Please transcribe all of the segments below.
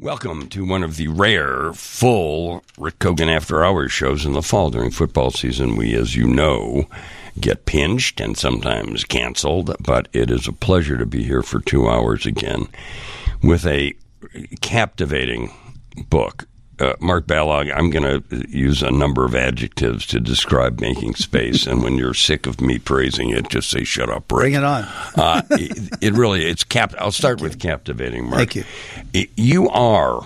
Welcome to one of the rare full Rick Kogan After Hours shows in the fall during football season. We, as you know, get pinched and sometimes canceled, but it is a pleasure to be here for two hours again with a captivating book. Uh, Mark Ballogg, I'm going to use a number of adjectives to describe making space, and when you're sick of me praising it, just say "shut up." Rick. Bring it on. uh, it, it really it's cap. I'll start with captivating, Mark. Thank you. It- you are,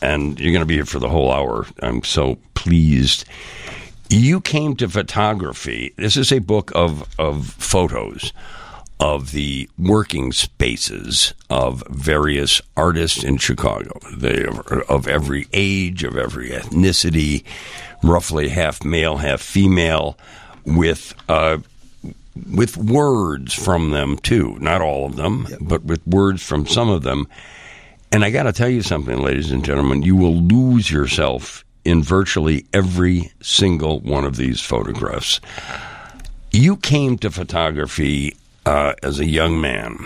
and you're going to be here for the whole hour. I'm so pleased. You came to photography. This is a book of of photos of the working spaces of various artists in Chicago. They are of every age, of every ethnicity, roughly half male, half female, with uh, with words from them too. Not all of them, but with words from some of them. And I got to tell you something, ladies and gentlemen, you will lose yourself in virtually every single one of these photographs. You came to photography uh, as a young man.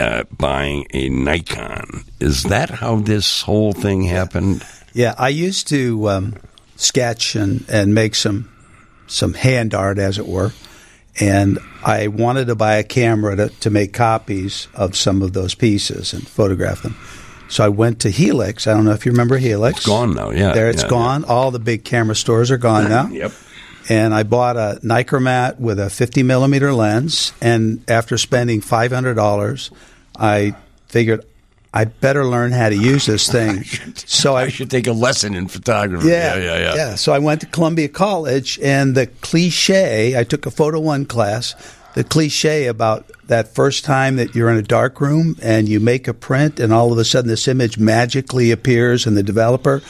Uh, buying a Nikon. Is that how this whole thing happened? Yeah, I used to um, sketch and, and make some some hand art, as it were. And I wanted to buy a camera to, to make copies of some of those pieces and photograph them. So I went to Helix. I don't know if you remember Helix. It's gone now, yeah, There it's yeah, gone. All the big camera stores are gone now. Yep. And I bought a Nikkormat with a 50 millimeter lens. And after spending $500, I figured I better learn how to use this thing. so I I, should take a lesson in photography. yeah, yeah, yeah. yeah. So I went to Columbia College, and the cliche I took a photo one class. The cliche about that first time that you're in a dark room and you make a print, and all of a sudden this image magically appears in the developer.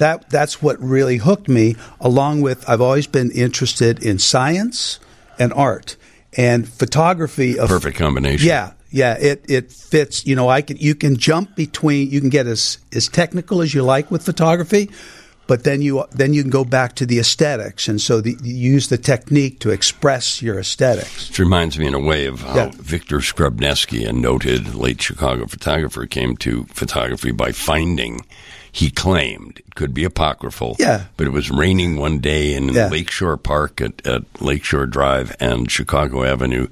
That that's what really hooked me. Along with I've always been interested in science and art and photography. Of, Perfect combination. yeah, yeah, it it fits. You know, I can you can jump between. You can get as as technical as you like with photography, but then you then you can go back to the aesthetics, and so the, you use the technique to express your aesthetics. Which reminds me in a way of how Yeah. Victor Skrebneski, a noted late Chicago photographer, came to photography by finding, he claimed, it could be apocryphal, Yeah. but it was raining one day in Yeah. Lakeshore Park at, at Lakeshore Drive and Chicago Avenue.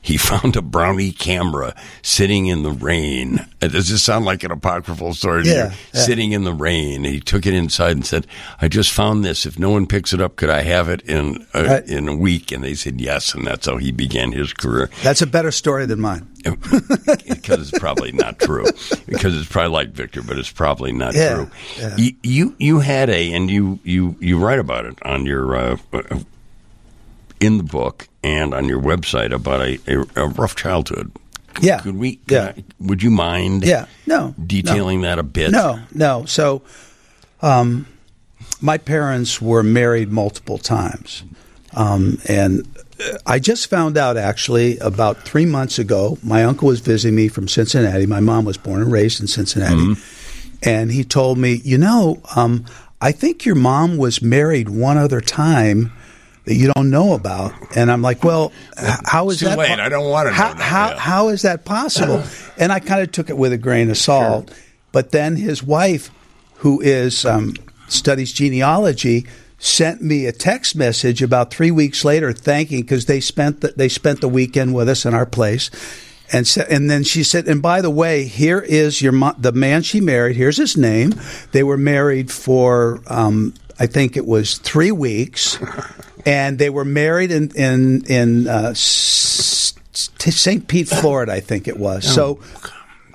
He found a Brownie camera sitting in the rain. Uh, Does this sound like an apocryphal story? Yeah, yeah. Sitting in the rain. He took it inside and said, I just found this. If no one picks it up, could I have it in, uh, Right. in a week? And they said yes. And that's how he began his career That's a better story than mine. because it's probably not true. Because it's probably like Victor, but it's probably not Yeah, true. yeah. You, you you had a, and you you you write about it on your uh, uh, in the book and on your website about a, a, a rough childhood. Yeah, Could we? could Yeah. I- would you mind? Yeah, no, Detailing that a bit. No, no. So, um, my parents were married multiple times, um, and uh, I just found out actually about three months ago. My uncle was visiting me from Cincinnati. My mom was born and raised in Cincinnati, and he told me, you know, um, I think your mom was married one other time. That you don't know about, and I'm like, well, h- how is Too that? late. I don't wanna know How, now, how, yeah. how is that possible? and I kind of took it with a grain of salt. But then his wife, who is um, studies genealogy, sent me a text message about three weeks later, thanking because they spent the, they spent the weekend with us in our place. And sa- and then she said, and by the way, here is your mo- the man she married. Here's his name. They were married for um, I think it was three weeks, and they were married in in in uh, St. Pete, Florida. I think it was. So.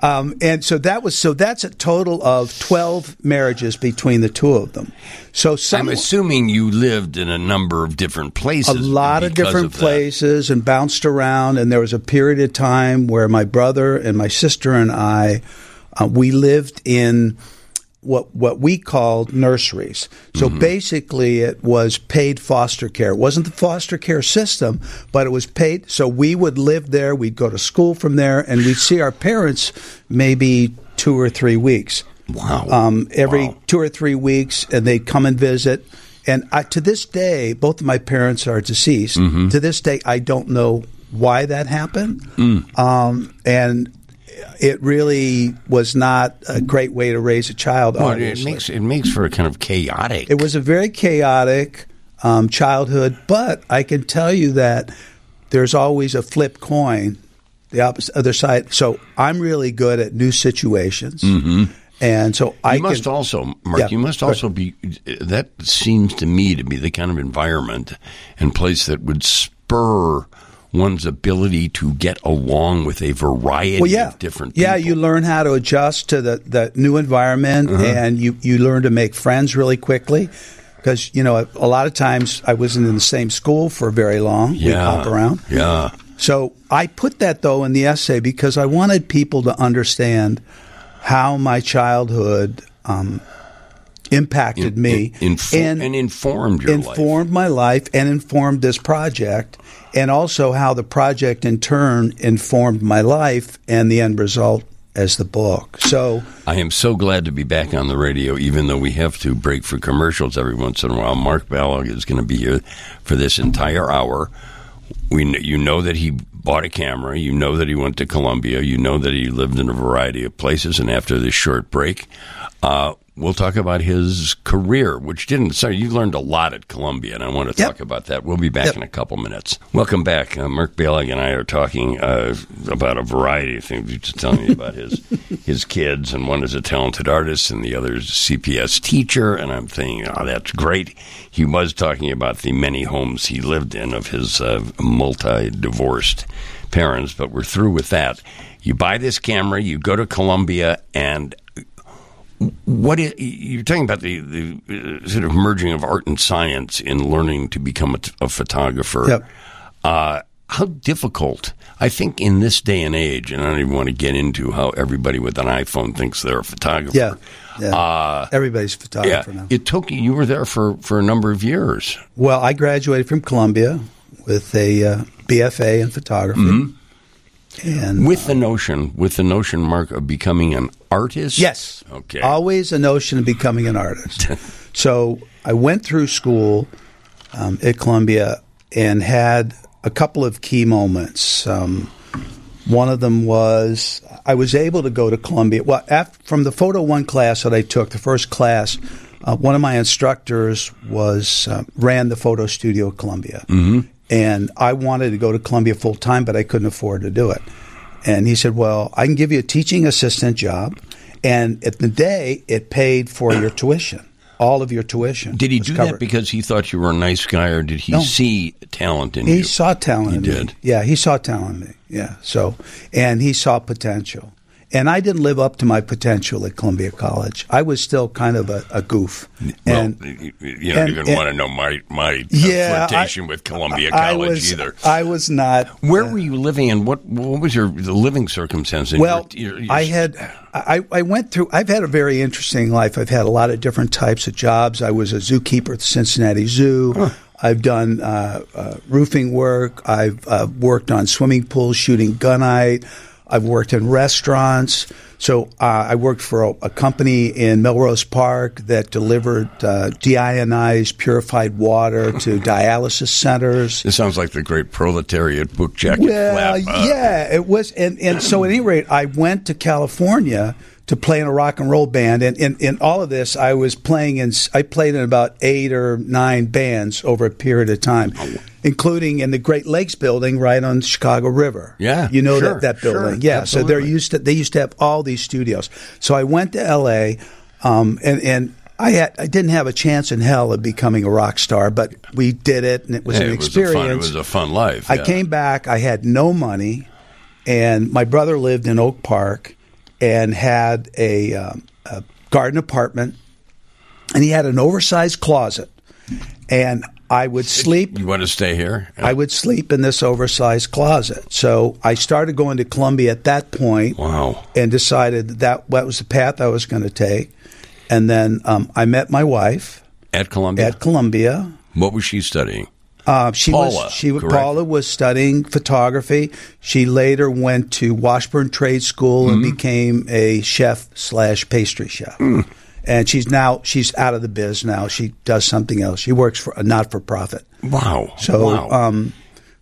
Um, and so that was so that's a total of twelve marriages between the two of them. So some I'm assuming you lived in a number of different places. a lot of different of that. places and bounced around. And there was a period of time where my brother and my sister and I, uh, we lived in what what we called nurseries. So Mm-hmm. basically, it was paid foster care. It wasn't the foster care system, but it was paid. So we would live there. We'd go to school from there, and we'd see our parents maybe two or three weeks. Wow. Um, every Wow. two or three weeks, and they'd come and visit. And I, to this day, both of my parents are deceased. Mm-hmm. To this day, I don't know why that happened. Mm. Um, and it really was not a great way to raise a child. Well, it makes it makes for a kind of chaotic. It was a very chaotic um, childhood, but I can tell you that there's always a flip coin, the opposite other side. So I'm really good at new situations, and so I you must can, also, Mark. Yeah, you must also be. That seems to me to be the kind of environment and place that would spur one's ability to get along with a variety well, yeah, of different. People. yeah. You learn how to adjust to the, the new environment, Uh-huh. and you you learn to make friends really quickly. Because you know, a, a lot of times I wasn't in the same school for very long. Yeah. We hop around. Yeah, So I put that though in the essay because I wanted people to understand how my childhood um, impacted me In- info- and informed your life. informed my life and informed this project, and also how the project in turn informed my life and the end result as the book. So I am so glad to be back on the radio, even though we have to break for commercials every once in a while. Mark Ballogg is going to be here for this entire hour. We, you know that he bought a camera. You know that he went to Columbia. You know that he lived in a variety of places. And after this short break, uh, we'll talk about his career, which didn't. So you learned a lot at Columbia, and I want to Yep. talk about that. We'll be back Yep. in a couple minutes. Welcome back. Uh, Mark Ballogg and I are talking uh, about a variety of things. He's just telling me about his his kids, and one is a talented artist, and the other is a CPS teacher. And I'm thinking, oh, that's great. He was talking about the many homes he lived in of his uh, multi divorced parents, but we're through with that. You buy this camera, you go to Columbia, and what is, you're talking about the, the uh, sort of merging of art and science in learning to become a photographer. Yep. Uh, how difficult? I think in this day and age, and I don't even want to get into how everybody with an iPhone thinks they're a photographer. yeah, yeah. Uh, everybody's a yeah. photographer now. It took you. You were there for for a number of years. Well, I graduated from Columbia with a uh, BFA in photography, Mm-hmm. And With the notion, with the notion, Mark, of becoming an artist. Yes. Okay. Always a notion of becoming an artist. so I went through school um, at Columbia and had a couple of key moments. Um, one of them was I was able to go to Columbia. Well, after, from the Photo One class that I took, the first class, uh, one of my instructors was uh, ran the photo studio at Columbia, mm-hmm. And I wanted to go to Columbia full time, but I couldn't afford to do it. And he said, "Well, I can give you a teaching assistant job, and at the day, it paid for your tuition, all of your tuition." Did he do covered. that because he thought you were a nice guy, or did he No. see talent in He you? He saw talent in me. did. Yeah, he saw talent in me. Yeah. So, and he saw potential. And I didn't live up to my potential at Columbia College. I was still kind of a, a goof. And well, you don't and- even and- want to know my my uh, Yeah, flirtation I- with Columbia I College was, either. I was not. Where were you living, and what what was your the living circumstance? in Well, your- your- I had, I, I went through. I've had a very interesting life. I've had a lot of different types of jobs. I was a zookeeper at the Cincinnati Zoo. I've done uh, uh, roofing work. I've uh, worked on swimming pools, shooting gunite. I've worked in restaurants. So uh, I worked for a, a company in Melrose Park that delivered uh, deionized, purified water to dialysis centers. This sounds like the great proletariat book jacket Well, flap. Uh, yeah, it was, and, and so at any rate, I went to California to play in a rock and roll band, and in, in all of this, I was playing in. I played in about eight or nine bands over a period of time, including in the Great Lakes Building right on the Chicago River. Yeah, you know sure, that that building. sure, yeah, so they're used to they used to have all these studios. So I went to L.A. Um, and and. I had I didn't have a chance in hell of becoming a rock star, but we did it, and it was hey, an it was experience. fun. It was a fun life. I came back. I had no money, and my brother lived in Oak Park and had a, um, a garden apartment, and he had an oversized closet, and I would sleep. You want to stay here? I would sleep in this oversized closet. So I started going to Columbia at that point, Wow. and decided that that was the path I was going to take. And then um, I met my wife At Columbia. at Columbia. what was she studying? Uh, she Paula, was she correct? Paula was studying photography. She later went to Washburn Trade School and Mm-hmm. became a chef slash pastry chef. Mm. And she's now she's out of the biz now. She does something else. She works for a not for profit. Wow. So wow. um,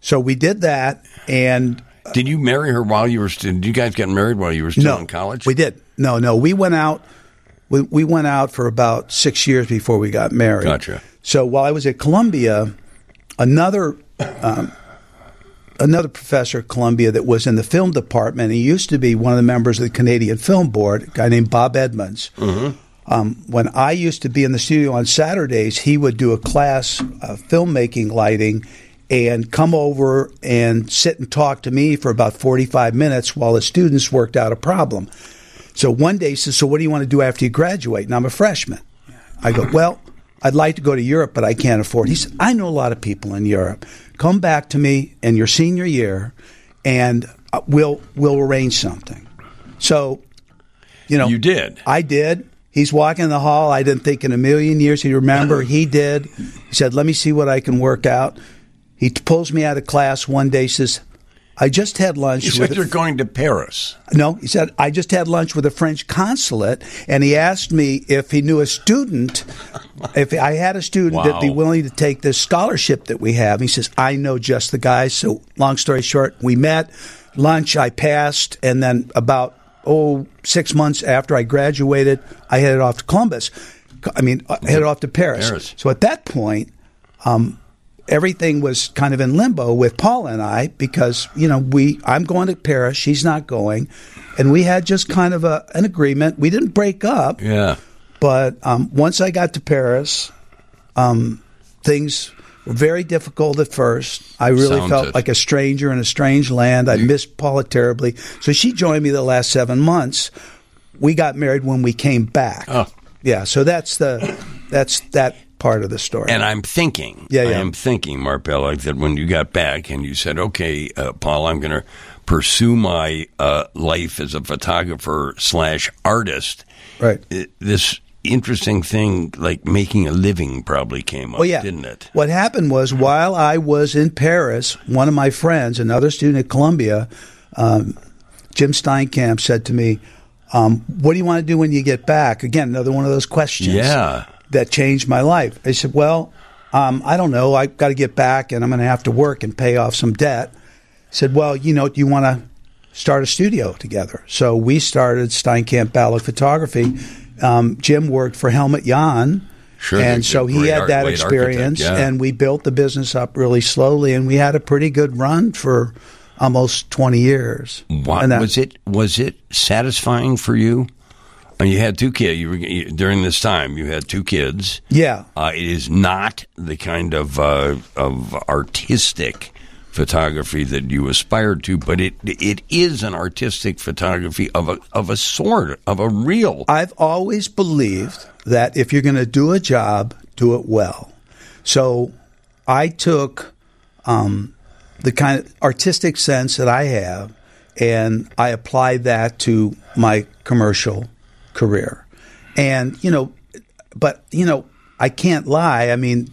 so we did that, and Did you marry her while you were? St- did you guys get married while you were still no, in college? We did. No, no. We went out. We, we went out for about six years before we got married. Gotcha. So while I was at Columbia, another um, another professor at Columbia that was in the film department. He used to be one of the members of the Canadian Film Board, a guy named Bob Edmonds. Um, when I used to be in the studio on Saturdays, he would do a class of filmmaking lighting and come over and sit and talk to me for about 45 minutes while the students worked out a problem. So one day he says, So what do you want to do after you graduate? And I'm a freshman. I go, Well, I'd like to go to Europe, but I can't afford. He said, I know a lot of people in Europe. Come back to me in your senior year and uh, we'll, we'll arrange something. So, you know, You did. I did. He's walking in the hall. I didn't think in a million years he'd remember. He did. He said, Let me see what I can work out. He pulls me out of class one day, says, I just had lunch You with said you're going to Paris. no, he said, I just had lunch with a French consulate, and he asked me if he knew a student, if I had a student that'd be willing to take this scholarship that we have. He says, I know just the guy. So, long story short, we met, lunch, I passed, and then about, oh, six months after I graduated, I headed off to Columbus. I mean, I headed off to Paris. Paris. So at that point, um, everything was kind of in limbo with Paul and I because you know we I'm going to Paris, she's not going, and we had just kind of a, an agreement. We didn't break up, Yeah. but um, once I got to Paris, um, things were very difficult at first. I really Sounds felt it. like a stranger in a strange land. I missed Paula terribly, so she joined me the last seven months. We got married when we came back. Oh. Yeah, so that's the that's that part of the story. And I'm thinking, Yeah, yeah. I am thinking, Mark Ballogg, that when you got back and you said, okay, uh, Paul, I'm going to pursue my uh, life as a photographer slash artist. Right. This interesting thing, like making a living, probably came up, Well, yeah. didn't it? What happened was while I was in Paris, one of my friends, another student at Columbia, um, Jim Steinkamp, said to me, um, "What do you want to do when you get back?" Again, another one of those questions. Yeah. That changed my life. I said, "Well, um, I don't know. I've got to get back, and I'm going to have to work and pay off some debt." I said, "Well, you know, do you want to start a studio together?" So we started Steinkamp Ballogg Photography. Um, Jim worked for Helmut Jahn. Sure, and so he had art- that experience, yeah. and we built the business up really slowly, and we had a pretty good run for almost twenty years. And that- was it? Was it satisfying for you? And you had two kids. You were you, during this time. You had two kids. Yeah, Uh, it is not the kind of uh, of artistic photography that you aspired to, but it it is an artistic photography of a of a sort of a real. I've always believed that if you're going to do a job, do it well. So I took um, the kind of artistic sense that I have and I applied that to my commercial career. And, you know, but, you know, I can't lie. I mean,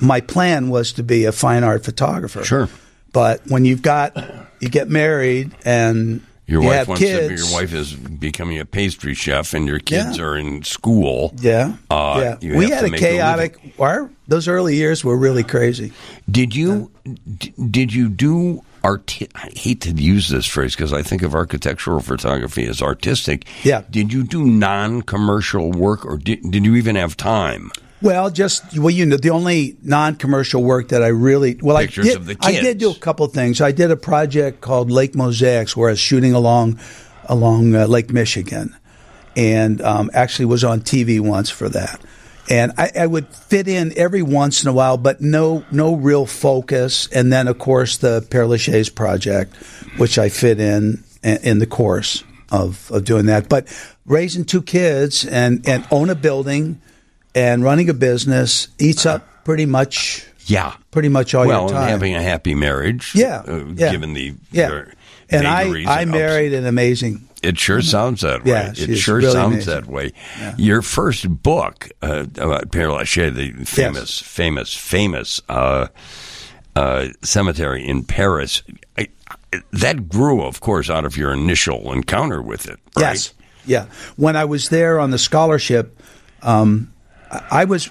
my plan was to be a fine art photographer. Sure. But when you've got, you get married and Your you wife have wants kids. to. Your wife is becoming a pastry chef, and your kids Yeah. are in school. Yeah, Uh, yeah. We had a make a chaotic. our those early years were really crazy. Did you d- did you do art? I hate to use this phrase because I think of architectural photography as artistic. Yeah. Did you do non-commercial work, or did, did you even have time? Well, just well, you know, the only non-commercial work that I really well, Pictures I did. of the I did do a couple things. I did a project called Lake Mosaics, where I was shooting along along uh, Lake Michigan, and um, actually was on TV once for that. And I, I would fit in every once in a while, but no no real focus. And then, of course, the Père Lachaise project, which I fit in in the course of, of doing that. But raising two kids and, and own a building and running a business eats up pretty much Yeah. pretty much all well, your time. and having a happy marriage. yeah, uh, yeah. Given the yeah, your and I I and ups- married an amazing It sure sounds that way. Yeah, it sure really sounds amazing. that way. Your first book uh, about Père Lachaise, the famous, famous, famous uh, uh, cemetery in Paris, I, I- that grew, of course, out of your initial encounter with it. Right? Yes. Yeah. When I was there on the scholarship, um, I I was,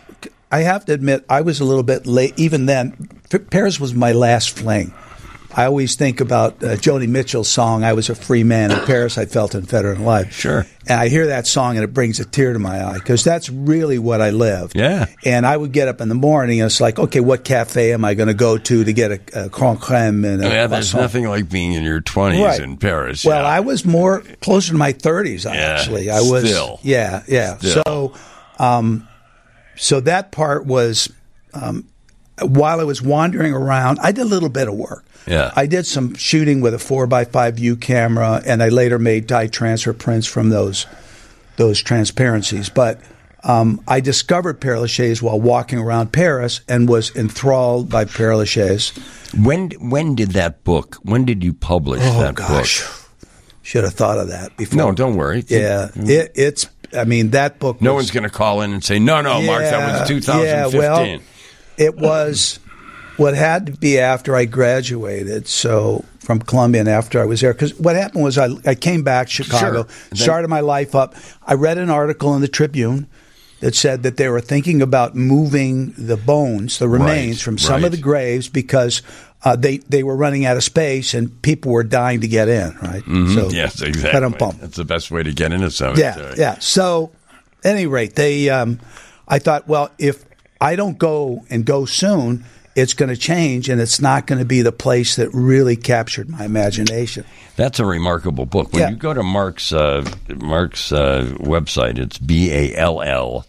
I have to admit, I was a little bit late. Even then, Paris was my last fling. I always think about uh, Joni Mitchell's song, I Was a Free Man in Paris, I Felt unfettered in Life. Sure. And I hear that song and it brings a tear to my eye because that's really what I lived. Yeah. And I would get up in the morning and it's like, okay, what cafe am I going to go to to get a, a grand creme? And a Yeah, there's croissant? nothing like being in your 20s Right. in Paris. Well, yeah. I was more closer to my 30s, actually. I was. still. Yeah, yeah. Still. So, um, so that part was um, while I was wandering around, I did a little bit of work. Yeah. I did some shooting with a four by five view camera, and I later made dye transfer prints from those those transparencies. But um, I discovered Père Lachaise while walking around Paris and was enthralled by Père Lachaise. When when did that book? When did you publish Oh that gosh, book? should have thought of that before. No, don't worry. Yeah, it, it's. I mean, that book. No was- one's going to call in and say, "No, no, Mark, that was 2015." Yeah, well, it was what had to be after I graduated. So from Columbia and after I was there, because what happened was I, I came back to Chicago, Sure. Started my life up. I read an article in the Tribune that said that they were thinking about moving the bones, the remains from some right. of the graves because. Uh, they they were running out of space and people were dying to get in, right? So yes, exactly. That's the best way to get in a cemetery. Yeah, yeah. So, at any rate, they. Um, I thought, well, if I don't go and go soon, it's going to change, and it's not going to be the place that really captured my imagination. That's a remarkable book. When Yeah. you go to Mark's uh, Mark's uh, website, it's B A L L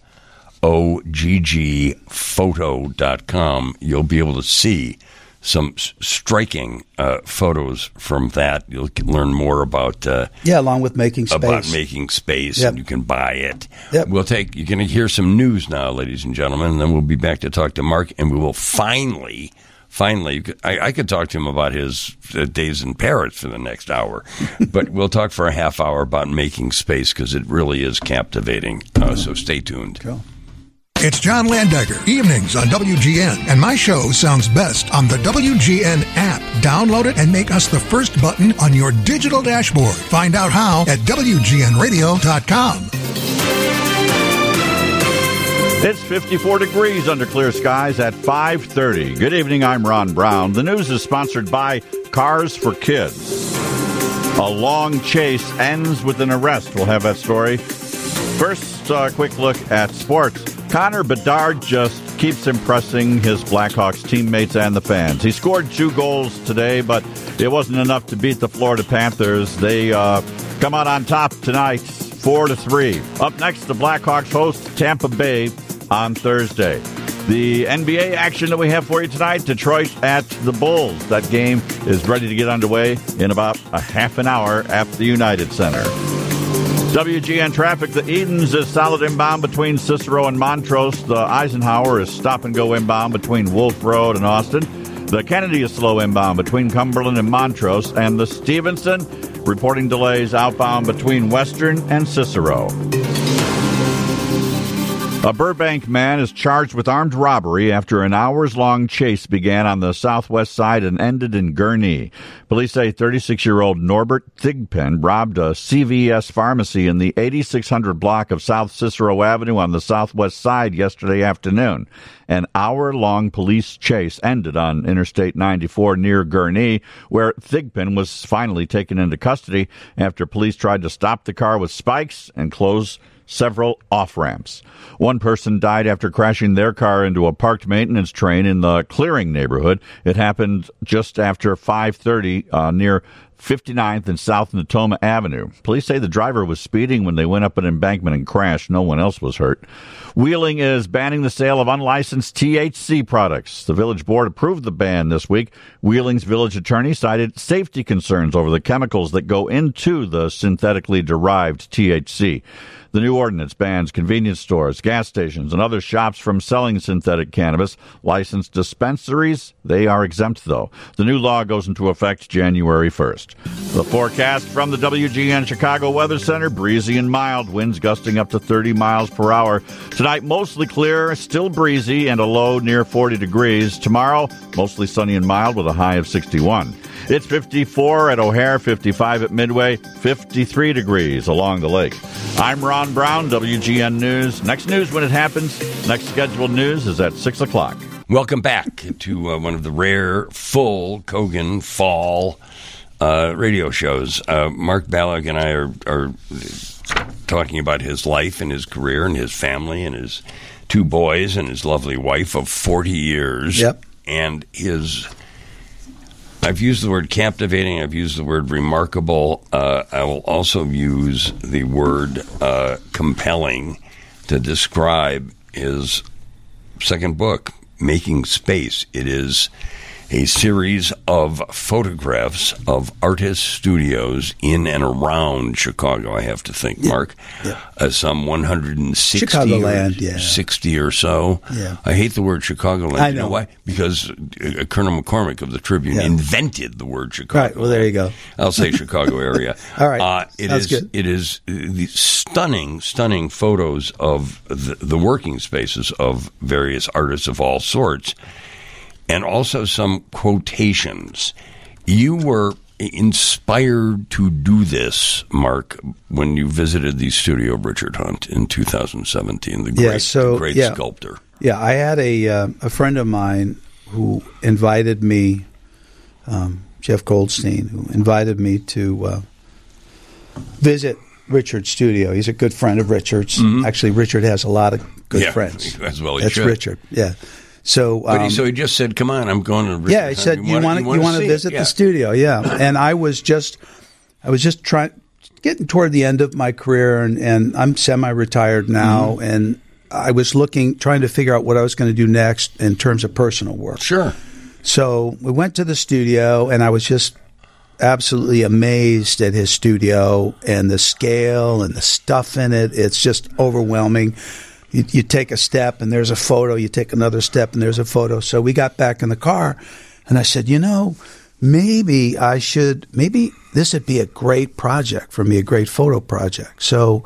O G G photo.com. You'll be able to see some striking uh, photos from that. You'll learn more about uh, Yeah, along with making space. about making space, Yep. and you can buy it. Yep. We'll take. You're going to hear some news now, ladies and gentlemen, and then we'll be back to talk to Mark, and we will finally. Finally, I, I could talk to him about his uh, days in Paris for the next hour, but we'll talk for a half hour about making space because it really is captivating. Uh, so stay tuned. It's John Landecker, evenings on WGN, and my show sounds best on the WGN app. Download it and make us the first button on your digital dashboard. Find out how at WGNradio.com. It's 54 degrees under clear skies at 5:30. Good evening, I'm Ron Brown. The news is sponsored by Cars for Kids. A long chase ends with an arrest. We'll have that story. First, a quick look at sports. Connor Bedard just keeps impressing his Blackhawks teammates and the fans. He scored two goals today, but it wasn't enough to beat the Florida Panthers. They uh, come out on top tonight, four to three. Up next, the Blackhawks host Tampa Bay on Thursday. The NBA action that we have for you tonight Detroit at the Bulls. That game is ready to get underway in about a half an hour at the United Center. WGN traffic. The Edens is solid inbound between Cicero and Montrose. The Eisenhower is stop and go inbound between Wolf Road and Austin. The Kennedy is slow inbound between Cumberland and Montrose. And the Stevenson reporting delays outbound between Western and Cicero. A Burbank man is charged with armed robbery after an hours long chase began on the southwest side and ended in Gurnee. Police say 36 year old Norbert Thigpen robbed a CVS pharmacy in the 8600 block of South Cicero Avenue on the southwest side yesterday afternoon. An hour long police chase ended on Interstate 94 near Gurnee, where Thigpen was finally taken into custody after police tried to stop the car with spikes and close several off ramps. One person died after crashing their car into a parked maintenance train in the Clearing neighborhood. It happened just after 5:30 uh, near 59th and South Natoma Avenue. Police say the driver was speeding when they went up an embankment and crashed. No one else was hurt. Wheeling is banning the sale of unlicensed THC products. The village board approved the ban this week. Wheeling's village attorney cited safety concerns over the chemicals that go into the synthetically derived THC. The new ordinance bans convenience stores, gas stations, and other shops from selling synthetic cannabis. Licensed dispensaries, they are exempt though. The new law goes into effect January 1st. The forecast from the WGN Chicago Weather Center breezy and mild, winds gusting up to 30 miles per hour. Tonight, mostly clear, still breezy, and a low near 40 degrees. Tomorrow, mostly sunny and mild with a high of 61. It's 54 at O'Hare, 55 at Midway, 53 degrees along the lake. I'm Ron Brown, WGN News. Next news when it happens. Next scheduled news is at 6 o'clock. Welcome back to uh, one of the rare full Kogan fall uh, radio shows. Uh, Mark Ballogg and I are, are talking about his life and his career and his family and his two boys and his lovely wife of 40 years. Yep. And his. I've used the word captivating. I've used the word remarkable. Uh, I will also use the word uh, compelling to describe his second book, Making Space. It is a series of photographs of artist studios in and around Chicago, I have to think, Mark. Yeah. Uh, some 160 Chicagoland, or yeah. 60 or so. Yeah. I hate the word Chicagoland. I You know know. why? Because uh, Colonel McCormick of the Tribune Yeah. invented the word Chicago. Right, well, there you go. I'll say Chicago area. All right, Uh, it sounds is- good. It is uh, the stunning, stunning photos of the, the working spaces of various artists of all sorts, and also some quotations. You were inspired to do this, Mark, when you visited the studio of Richard Hunt in 2017. The great, Yeah, so, great yeah. sculptor. Yeah, I had a uh, a friend of mine who invited me, um, Jeff Goldstein, who invited me to uh, visit Richard's studio. He's a good friend of Richard's. Actually, Richard has a lot of good Mm-hmm. Yeah, friends. as well That's should. Richard. Yeah. So, But he, um, so he just said, "Come on, I'm going to." Yeah, he said you want to you want to see it?" visit Yeah. the studio. Yeah, and I was just I was just trying getting toward the end of my career, and, and I'm semi-retired now, Mm-hmm. and I was looking trying to figure out what I was going to do next in terms of personal work. Sure. So we went to the studio, and I was just absolutely amazed at his studio and the scale and the stuff in it. It's just overwhelming. You, you take a step, and there's a photo. You take another step, and there's a photo. So we got back in the car, and I said, you know, maybe I should, maybe this would be a great project for me, a great photo project. So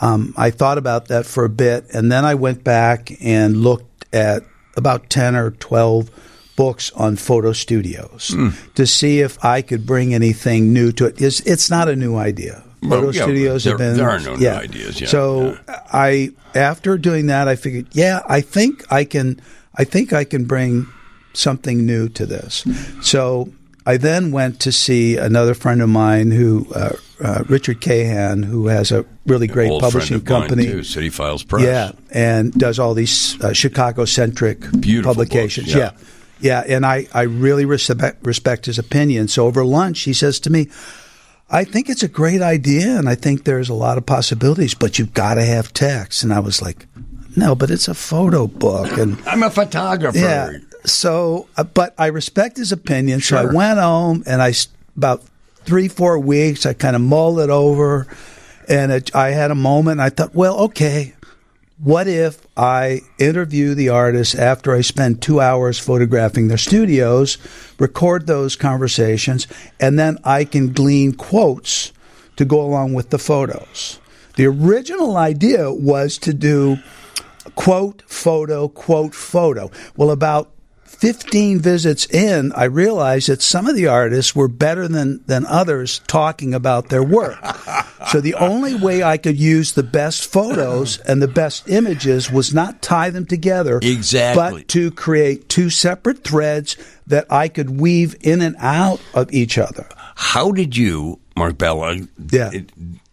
um, I thought about that for a bit, and then I went back and looked at about 10 or 12 books on photo studios Hmm. to see if I could bring anything new to it. It's, it's not a new idea. Photo Well, yeah, studios have there- been. there are no new ideas, yeah, so I, after doing that, I figured, yeah, I think I can. I think I can bring something new to this. So I then went to see another friend of mine who, uh, uh, Richard Cahan, who has a really great Old publishing friend of mine, company. too, City Files Press. Yeah, and does all these uh, Chicago centric publications. books, yeah. yeah. Yeah, and I, I really respect, respect his opinion. So over lunch, he says to me, I think it's a great idea, and I think there's a lot of possibilities, but you've got to have text. And I was like, no, but it's a photo book. And I'm a photographer. yeah. So, uh, but I respect his opinion. So I went home and I about three four weeks. I kind of mulled it over, and it, I had a moment. And I thought, well, okay. What if I interview the artists after I spend two hours photographing their studios, record those conversations, and then I can glean quotes to go along with the photos? The original idea was to do quote photo quote photo well about 15 visits in i realized that some of the artists were better than than others talking about their work so the only way i could use the best photos and the best images was not tie them together Exactly. but to create two separate threads that i could weave in and out of each other How did you, Mark Ballogg, Yeah. d-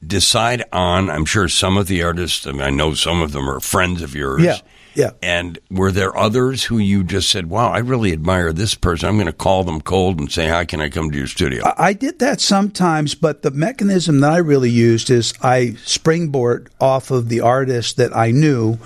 decide on? I'm sure some of the artists. I, mean, I know some of them are friends of yours. Yeah, yeah. And were there others who you just said, "Wow, I really admire this person. I'm going to call them cold and say, how can I come to your studio?" I did that sometimes, but the mechanism that I really used is I springboard off of the artist that I knew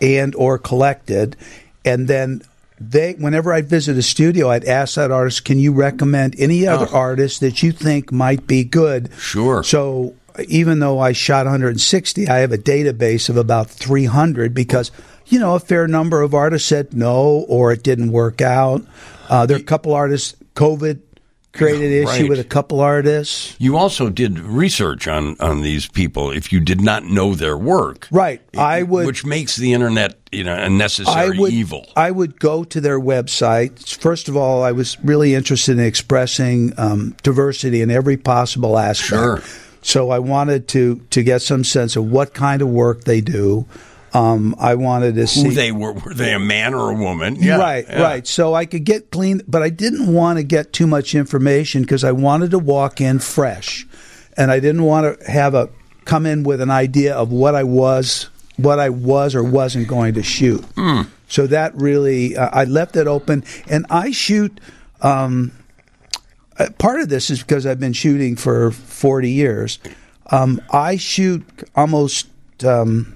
and or collected, and then they whenever I'd visit a studio, I'd ask that artist, "Can you recommend any oh. other artist that you think might be good?" Sure. So even though I shot 160, I have a database of about 300 because you know a fair number of artists said no or it didn't work out. Uh, there are a couple artists. COVID created issue Right. with a couple artists. You also did research on on these people if you did not know their work. Right. I would- which makes the internet, you know, a necessary I would evil. I would go to their website. First of all, I was really interested in expressing um, diversity in every possible aspect. Sure. So I wanted to to get some sense of what kind of work they do. Um, I wanted to see Who they were? Were they a man or a woman? Yeah, right, yeah. right. So I could get clean, but I didn't want to get too much information because I wanted to walk in fresh, and I didn't want to have a come in with an idea of what I was, what I was or wasn't going to shoot. Hmm. So that really, uh, I left it open, and I shoot. Um, uh, part of this is because I've been shooting for forty years. Um, I shoot almost. Um,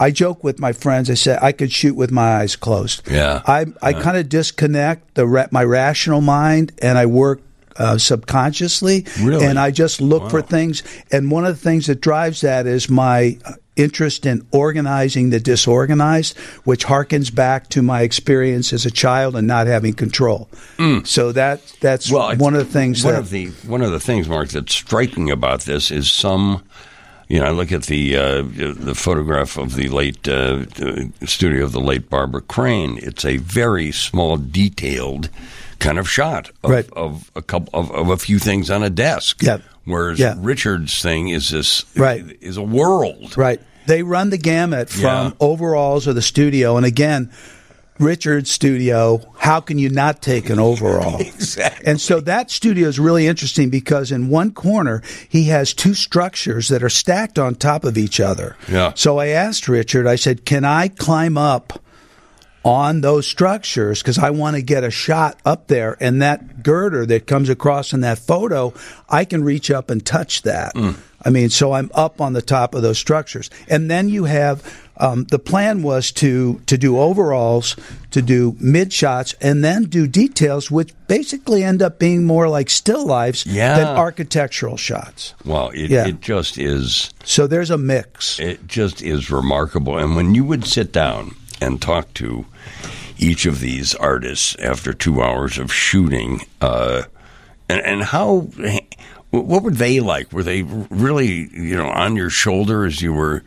I joke with my friends. I say I could shoot with my eyes closed. Yeah. I I kind of disconnect the ra- my rational mind and I work uh, subconsciously. Really? And I just look for things. And one of the things that drives that is my uh, interest in organizing the disorganized, which harkens back to my experience as a child and not having control. So that that's Mm. Well, one of the things One that of the one of the things, Mark, that's striking about this is some. You know, I look at the uh, the photograph of the late uh, studio of the late Barbara Crane. It's a very small, detailed kind of shot of, Right. of a couple of, of a few things on a desk. Yeah. Whereas Yeah. Richard's thing is this Right. is a world. Right. They run the gamut from Yeah. overalls of the studio. And again, Richard's studio, how can you not take an overall? Exactly. And so that studio is really interesting because in one corner, he has two structures that are stacked on top of each other. Yeah. So I asked Richard, I said, can I climb up on those structures because I want to get a shot up there. And that girder that comes across in that photo, I can reach up and touch that. Mm. I mean, so I'm up on the top of those structures. And then you have um, the plan was to to do overalls, to do mid shots, and then do details, which basically end up being more like still lifes Yeah. than architectural shots. Well, it, Yeah. it just is. So there's a mix. It just is remarkable. And when you would sit down and talk to each of these artists after two hours of shooting, uh, and, and how, what were they like? Were they really, you know, on your shoulder as you were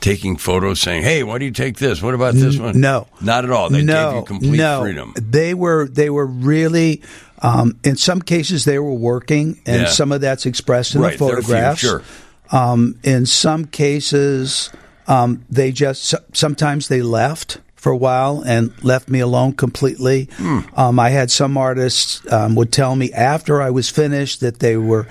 taking photos, saying, "Hey, why do you take this? What about this one?" No, not at all. They no, gave you complete no. freedom. They were they were really. Um, in some cases, they were working, and Yeah. some of that's expressed in Right, the few, photographs. sure. Um, in some cases, um, they just sometimes they left for a while and left me alone completely. Um, I had some artists um, would tell me after I was finished that they were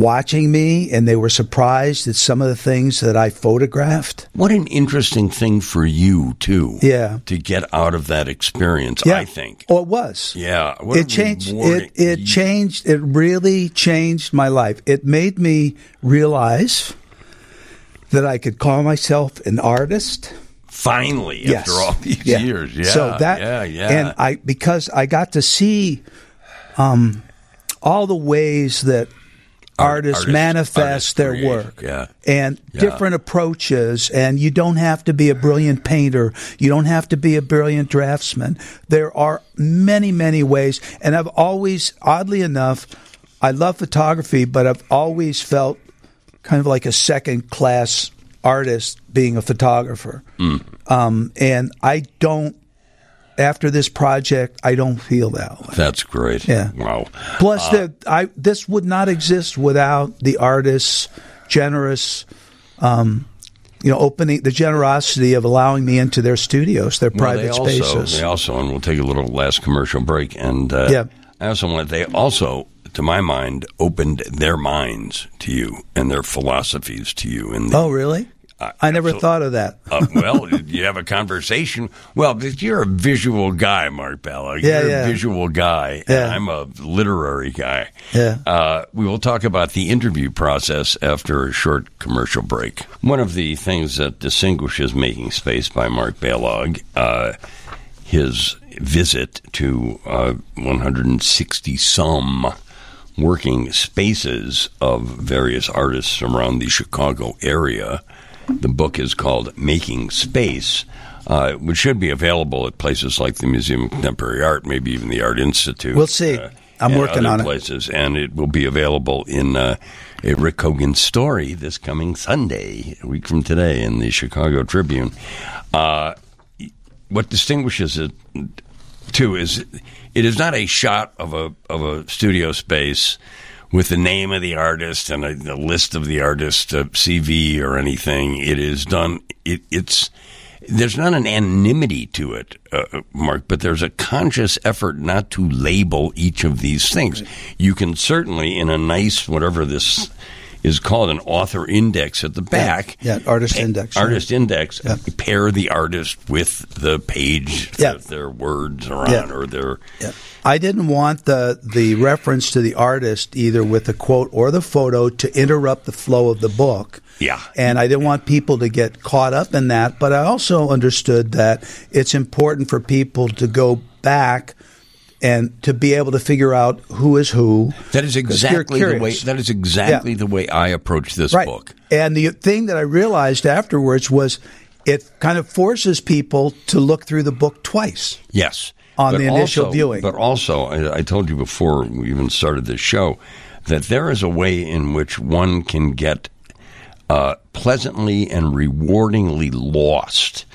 watching me and they were surprised at some of the things that I photographed. What an interesting thing for you too. Yeah. to get out of that experience. Yeah, I think. Oh, it was. Yeah, what it changed. It it changed. It really changed my life. It made me realize that I could call myself an artist. Finally, Yes. after all these Yeah. years, yeah. So that yeah, yeah. and I because I got to see um all the ways that artists, artists- manifest artists their create, work yeah. and Yeah. different approaches and you don't have to be a brilliant painter you don't have to be a brilliant draftsman there are many many ways and I've always oddly enough I love photography but I've always felt kind of like a second class artist being a photographer um, and I don't after this project I don't feel that way That's great. Yeah. Wow. Plus, the, I this would not exist without the artists' generous, um, you know, opening the generosity of allowing me into their studios, their Well, private also, spaces. They also, and we'll take a little last commercial break. And uh, Yeah. I also want. They also, to my mind, opened their minds to you and their philosophies to you. And the, oh, really? Uh, I never absolute- thought of that. uh, well, you have a conversation. Well, you're a visual guy, Mark Ballogg. Yeah, you're yeah. a visual guy. Yeah. And I'm a literary guy. Yeah. Uh, we will talk about the interview process after a short commercial break. One of the things that distinguishes Making Space by Mark Ballogg, uh, his visit to uh, 160 some working spaces of various artists around the Chicago area. The book is called Making Space, uh, which should be available at places like the Museum of Contemporary Art, maybe even the Art Institute. We'll see. I'm working on it. places, and it will be available in uh, a Rick Kogan story this coming Sunday, a week from today, in the Chicago Tribune. Uh, what distinguishes it too is it is not a shot of a of a studio space with the name of the artist and a, a list of the artist uh, CV or anything. It is done. It, it's there's not an anonymity to it, uh, Mark, but there's a conscious effort not to label each of these things. You can certainly, in a nice whatever this is called an author index at the back. Yeah, yeah artist index. Artist index. Yeah. Pair the artist with the page yeah. that their words are on or their. Yeah. I didn't want the the reference to the artist either with the quote or the photo to interrupt the flow of the book. Yeah. And I didn't want people to get caught up in that, but I also understood that it's important for people to go back and to be able to figure out who is who. That is exactly the way. That is exactly yeah. the way I approach this right. book. And the thing that I realized afterwards was it kind of forces people to look through the book twice. Yes, on but the initial also, viewing. But also, I, I told you before we even started this show that there is a way in which one can get uh, pleasantly and rewardingly lost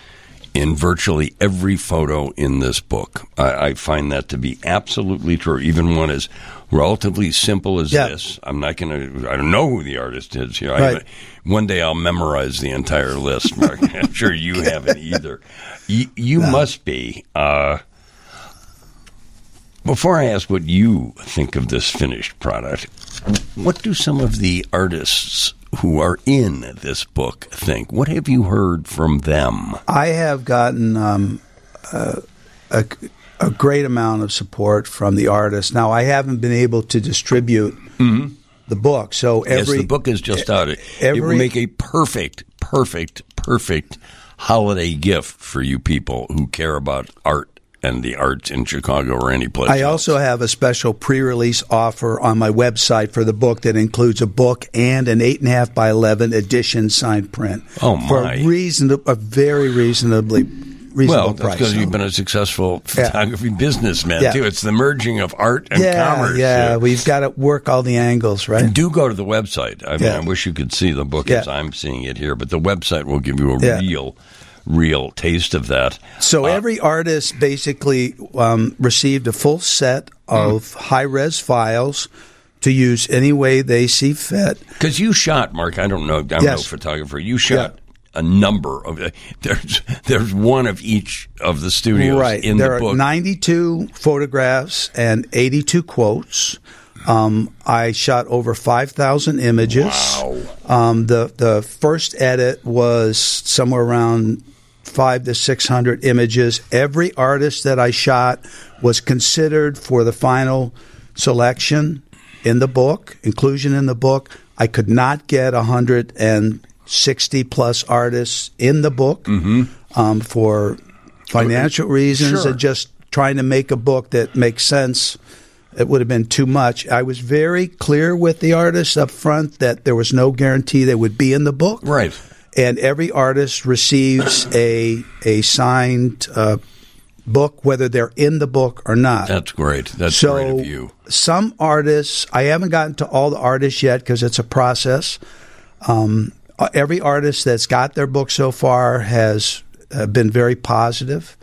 in virtually every photo in this book. I, I, find that to be absolutely true. Even one as relatively simple as yeah. this. I'm not going to. I don't know who the artist is. You know, right. I, one day I'll memorize the entire list. Mark. I'm sure you haven't either. You, you no. must be. Uh, before I ask what you think of this finished product, what do some of the artists who are in this book think? What have you heard from them? I have gotten um, uh, a, a, great amount of support from the artists. Now, I haven't been able to distribute mm-hmm. the book, so every yes, the book is just out. Every, it will make a perfect, perfect, perfect holiday gift for you people who care about art and the arts in Chicago or any place. I else. also have a special pre-release offer on my website for the book that includes a book and an eight and a half by eleven edition signed print. Oh my! For a reason, a very reasonably. Reasonable well, that's because so. you've been a successful photography yeah. businessman yeah. too. It's the merging of art and yeah, commerce. Yeah, we've got to work all the angles, right? And do go to the website. I mean, I wish you could see the book as I'm seeing it here, but the website will give you a real real taste of that. So uh, every artist basically um, received a full set of mm. high res files to use any way they see fit. Because you shot, Mark. I don't know. I'm yes. no photographer. You shot. Yeah. A number of there's there's one of each of the studios right. in there the book. are 92 photographs and 82 quotes. Um, I shot over 5,000 images. Wow. Um, the the first edit was somewhere around five to 600 images. Every artist that I shot was considered for the final selection in the book, inclusion in the book. I could not get 160 plus artists in the book mm-hmm. um, for financial reasons sure. and just trying to make a book that makes sense. It would have been too much. I was very clear with the artists up front that there was no guarantee they would be in the book. Right and every artist receives a a signed uh, book, whether they're in the book or not. That's great. That's so great of you. Some artists, I haven't gotten to all the artists yet because it's a process. Um, every artist that's got their book so far has uh, been very positive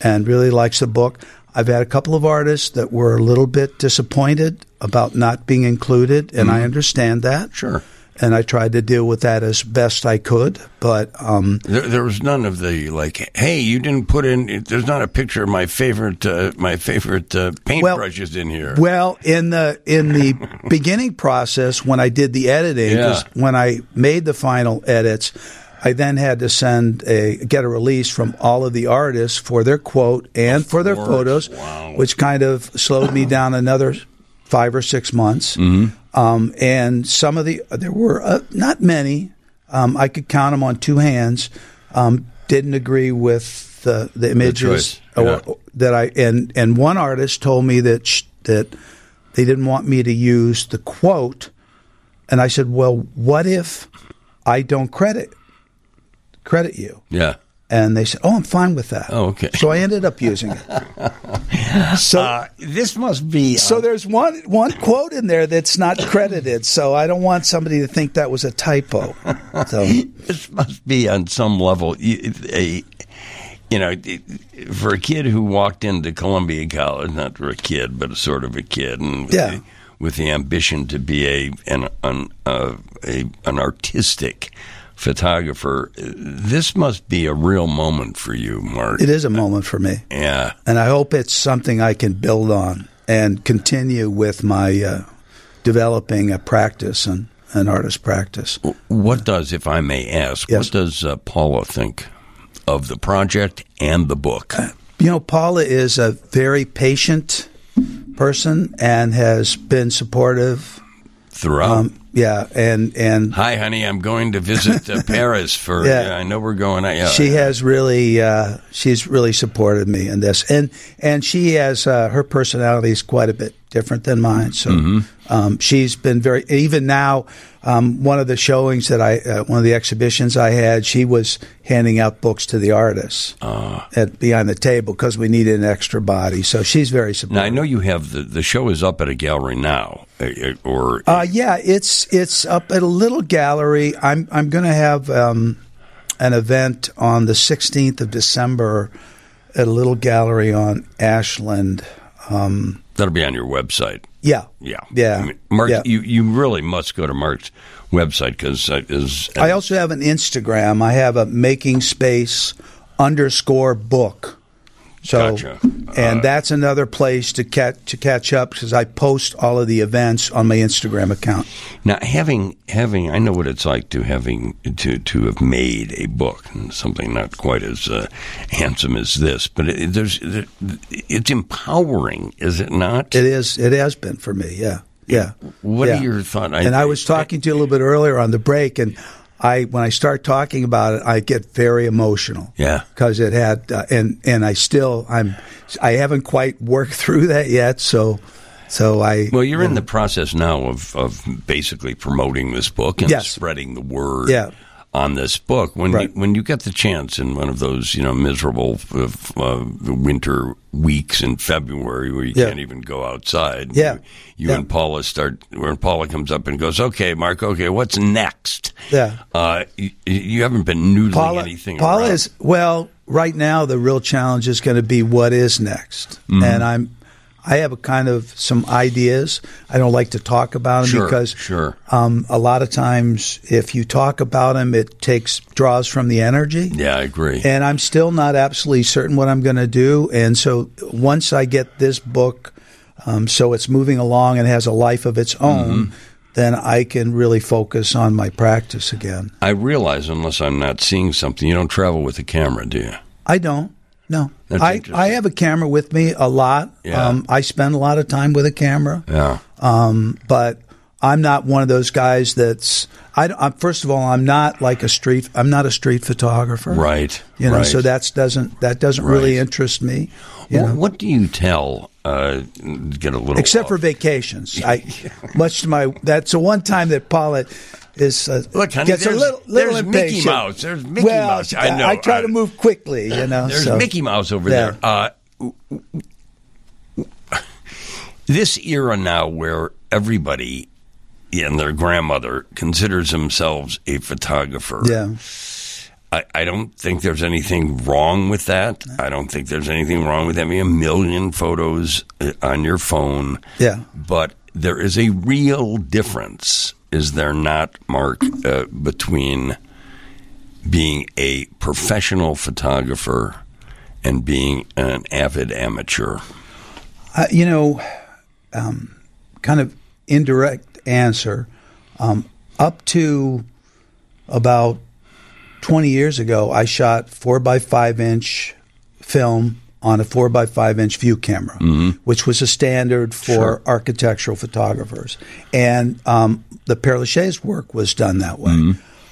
and really likes the book. I've had a couple of artists that were a little bit disappointed about not being included, and mm-hmm. I understand that. Sure and I tried to deal with that as best I could. But um, there, there, was none of the like, hey, you didn't put in. There's not a picture of my favorite uh, my favorite uh, paintbrushes well, in here. Well, in the in the beginning process when I did the editing, yeah. when I made the final edits. I then had to send a get a release from all of the artists for their quote and of for their course. photos, wow. which kind of slowed me down another five or six months. Mm-hmm. Um, and some of the there were uh, not many. Um, I could count them on two hands. Um, didn't agree with the the images yeah. that I and and one artist told me that sh- that they didn't want me to use the quote, and I said, well, what if I don't credit credit you? Yeah. And they said, "Oh, I'm fine with that." Oh, okay. So I ended up using it. so uh, this must be. Uh, so there's one one quote in there that's not credited. So I don't want somebody to think that was a typo. So this must be on some level a. You know, for a kid who walked into Columbia College, not for a kid, but a sort of a kid, and with, yeah. the, with the ambition to be a an an, uh, a, an artistic photographer. This must be a real moment for you, Mark. It is a moment for me. Yeah. And I hope it's something I can build on and continue with my uh, developing a practice and an artist practice. What does, if I may ask, Yes. what does uh, Paula think of the project and the book? You know, Paula is a very patient person and has been supportive. Throughout. Um, yeah, and and Hi, honey. I'm going to visit uh, Paris for. Yeah. I know we're going. out. Yeah. she has really uh, she's really supported me in this, and and she has uh, her personality is quite a bit different than mine. So Mm-hmm. um, she's been very even now. Um, one of the showings that I uh, one of the exhibitions I had, she was handing out books to the artists Ah. at behind the table because we needed an extra body. So she's very supportive. Now I know you have the the show is up at a gallery now, uh, uh, or Uh, yeah, it's it's up at a little gallery. I'm I'm going to have um, an event on the 16th of December at a little gallery on Ashland. Um, that'll be on your website. yeah, Yeah, yeah, I mean, Mark, yeah. you you really must go to Mark's website because uh, is I also have an Instagram. I have a making space underscore book. So, Gotcha. and Uh, that's another place to catch to catch up because I post all of the events on my Instagram account. now having having I know what it's like to having to to have made a book and something not quite as uh, handsome as this, but it, there's it's empowering, is it not? It is. It has been for me. Yeah. Yeah. What yeah. are your thoughts? and I was talking to you a little bit earlier on the break, and I when I start talking about it, I get very emotional. Yeah. Because it had, uh, and and I still I'm I haven't quite worked through that yet. So so I Well, you're in the process now of, of basically promoting this book and Yes. spreading the word Yeah. On this book. When Right. you, when you get the chance in one of those you know miserable uh, uh, winter weeks in February where you Yeah. can't even go outside, Yeah. you, you Yeah. and Paula start when Paula comes up and goes, "Okay, Mark, okay, what's next?" Yeah. uh, you, you haven't been noodling Paula, anything. Paula around. is well right now. The real challenge is going to be what is next, Mm-hmm. and I'm. I have a kind of some ideas. I don't like to talk about them Sure, because sure. um, a lot of times if you talk about them, it takes draws from the energy. yeah, I agree. And I'm still not absolutely certain what I'm going to do. And so once I get this book, um, so it's moving along and has a life of its own, Mm-hmm. then I can really focus on my practice again. I realize unless I'm not seeing something, you don't travel with a camera, do you? I don't. No, That's I. I have a camera with me a lot. Yeah. Um, I spend a lot of time with a camera. Yeah. Um, but I'm not one of those guys that's. I, am first of all, I'm not like a street. I'm not a street photographer. Right. You know, right. so that's doesn't that doesn't really interest me. You Well, know? what do you tell? Uh, get a little except for vacations. I much to my that's the one time that Paula is uh, Look, honey, gets a little, little there's Mickey. Mouse. There's Mickey well, Mouse. I know. I try to move quickly. You know, There's so- Mickey Mouse over Yeah. there. Uh, this era now where everybody and their grandmother considers themselves a photographer. Yeah, I, I don't think there's anything wrong with that. I don't think there's anything wrong with having a million photos uh, on your phone. yeah. But there is a real difference, is there not, Mark, uh, between being a professional photographer and being an avid amateur? Uh, you know, um, kind of indirect answer. Um, up to about 20 years ago, I shot four by five inch film on a four by five inch view camera, which was a standard for Sure. architectural photographers. And um, the Père Lachaise work was done that way.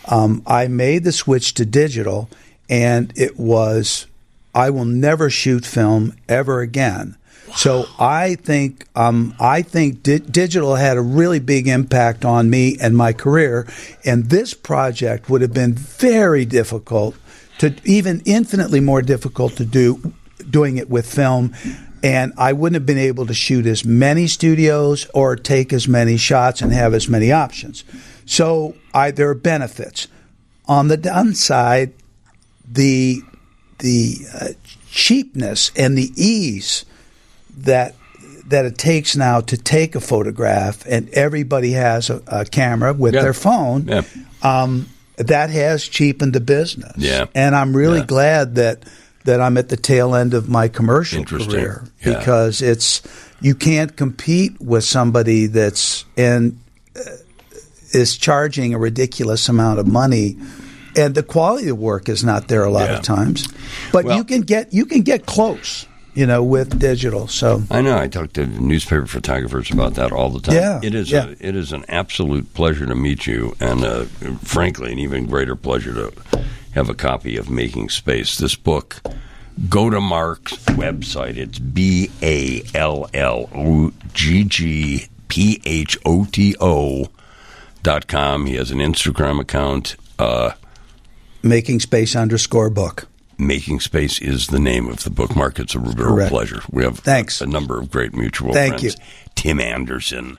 Um, I made the switch to digital, and it was I will never shoot film ever again. So I think um, I think di- digital had a really big impact on me and my career, and this project would have been very difficult to even infinitely more difficult to do doing it with film. And I wouldn't have been able to shoot as many studios or take as many shots and have as many options. So I, there are benefits. On the downside, the the uh, cheapness and the ease that that it takes now to take a photograph, and everybody has a, a camera with Yeah. their phone. Yeah. Um, that has cheapened the business. Yeah. and I'm really Yeah. glad that that I'm at the tail end of my commercial career Yeah. because it's you can't compete with somebody that's in uh, is charging a ridiculous amount of money. And the quality of work is not there a lot Yeah. of times, but Well- you can get you can get close, you know, with digital. So I know. I talk to newspaper photographers about that all the time. Yeah, it is. yeah. A, it is an absolute pleasure to meet you, and uh, frankly, an even greater pleasure to have a copy of Making Space. This book. Go to Mark's website. It's B A L L O G G P H O T O dot com. He has an Instagram account. Uh, making space underscore book. Making Space is the name of the book. Mark, it's a real pleasure. We have Thanks. a number of great mutual Thank friends. you. Tim Anderson.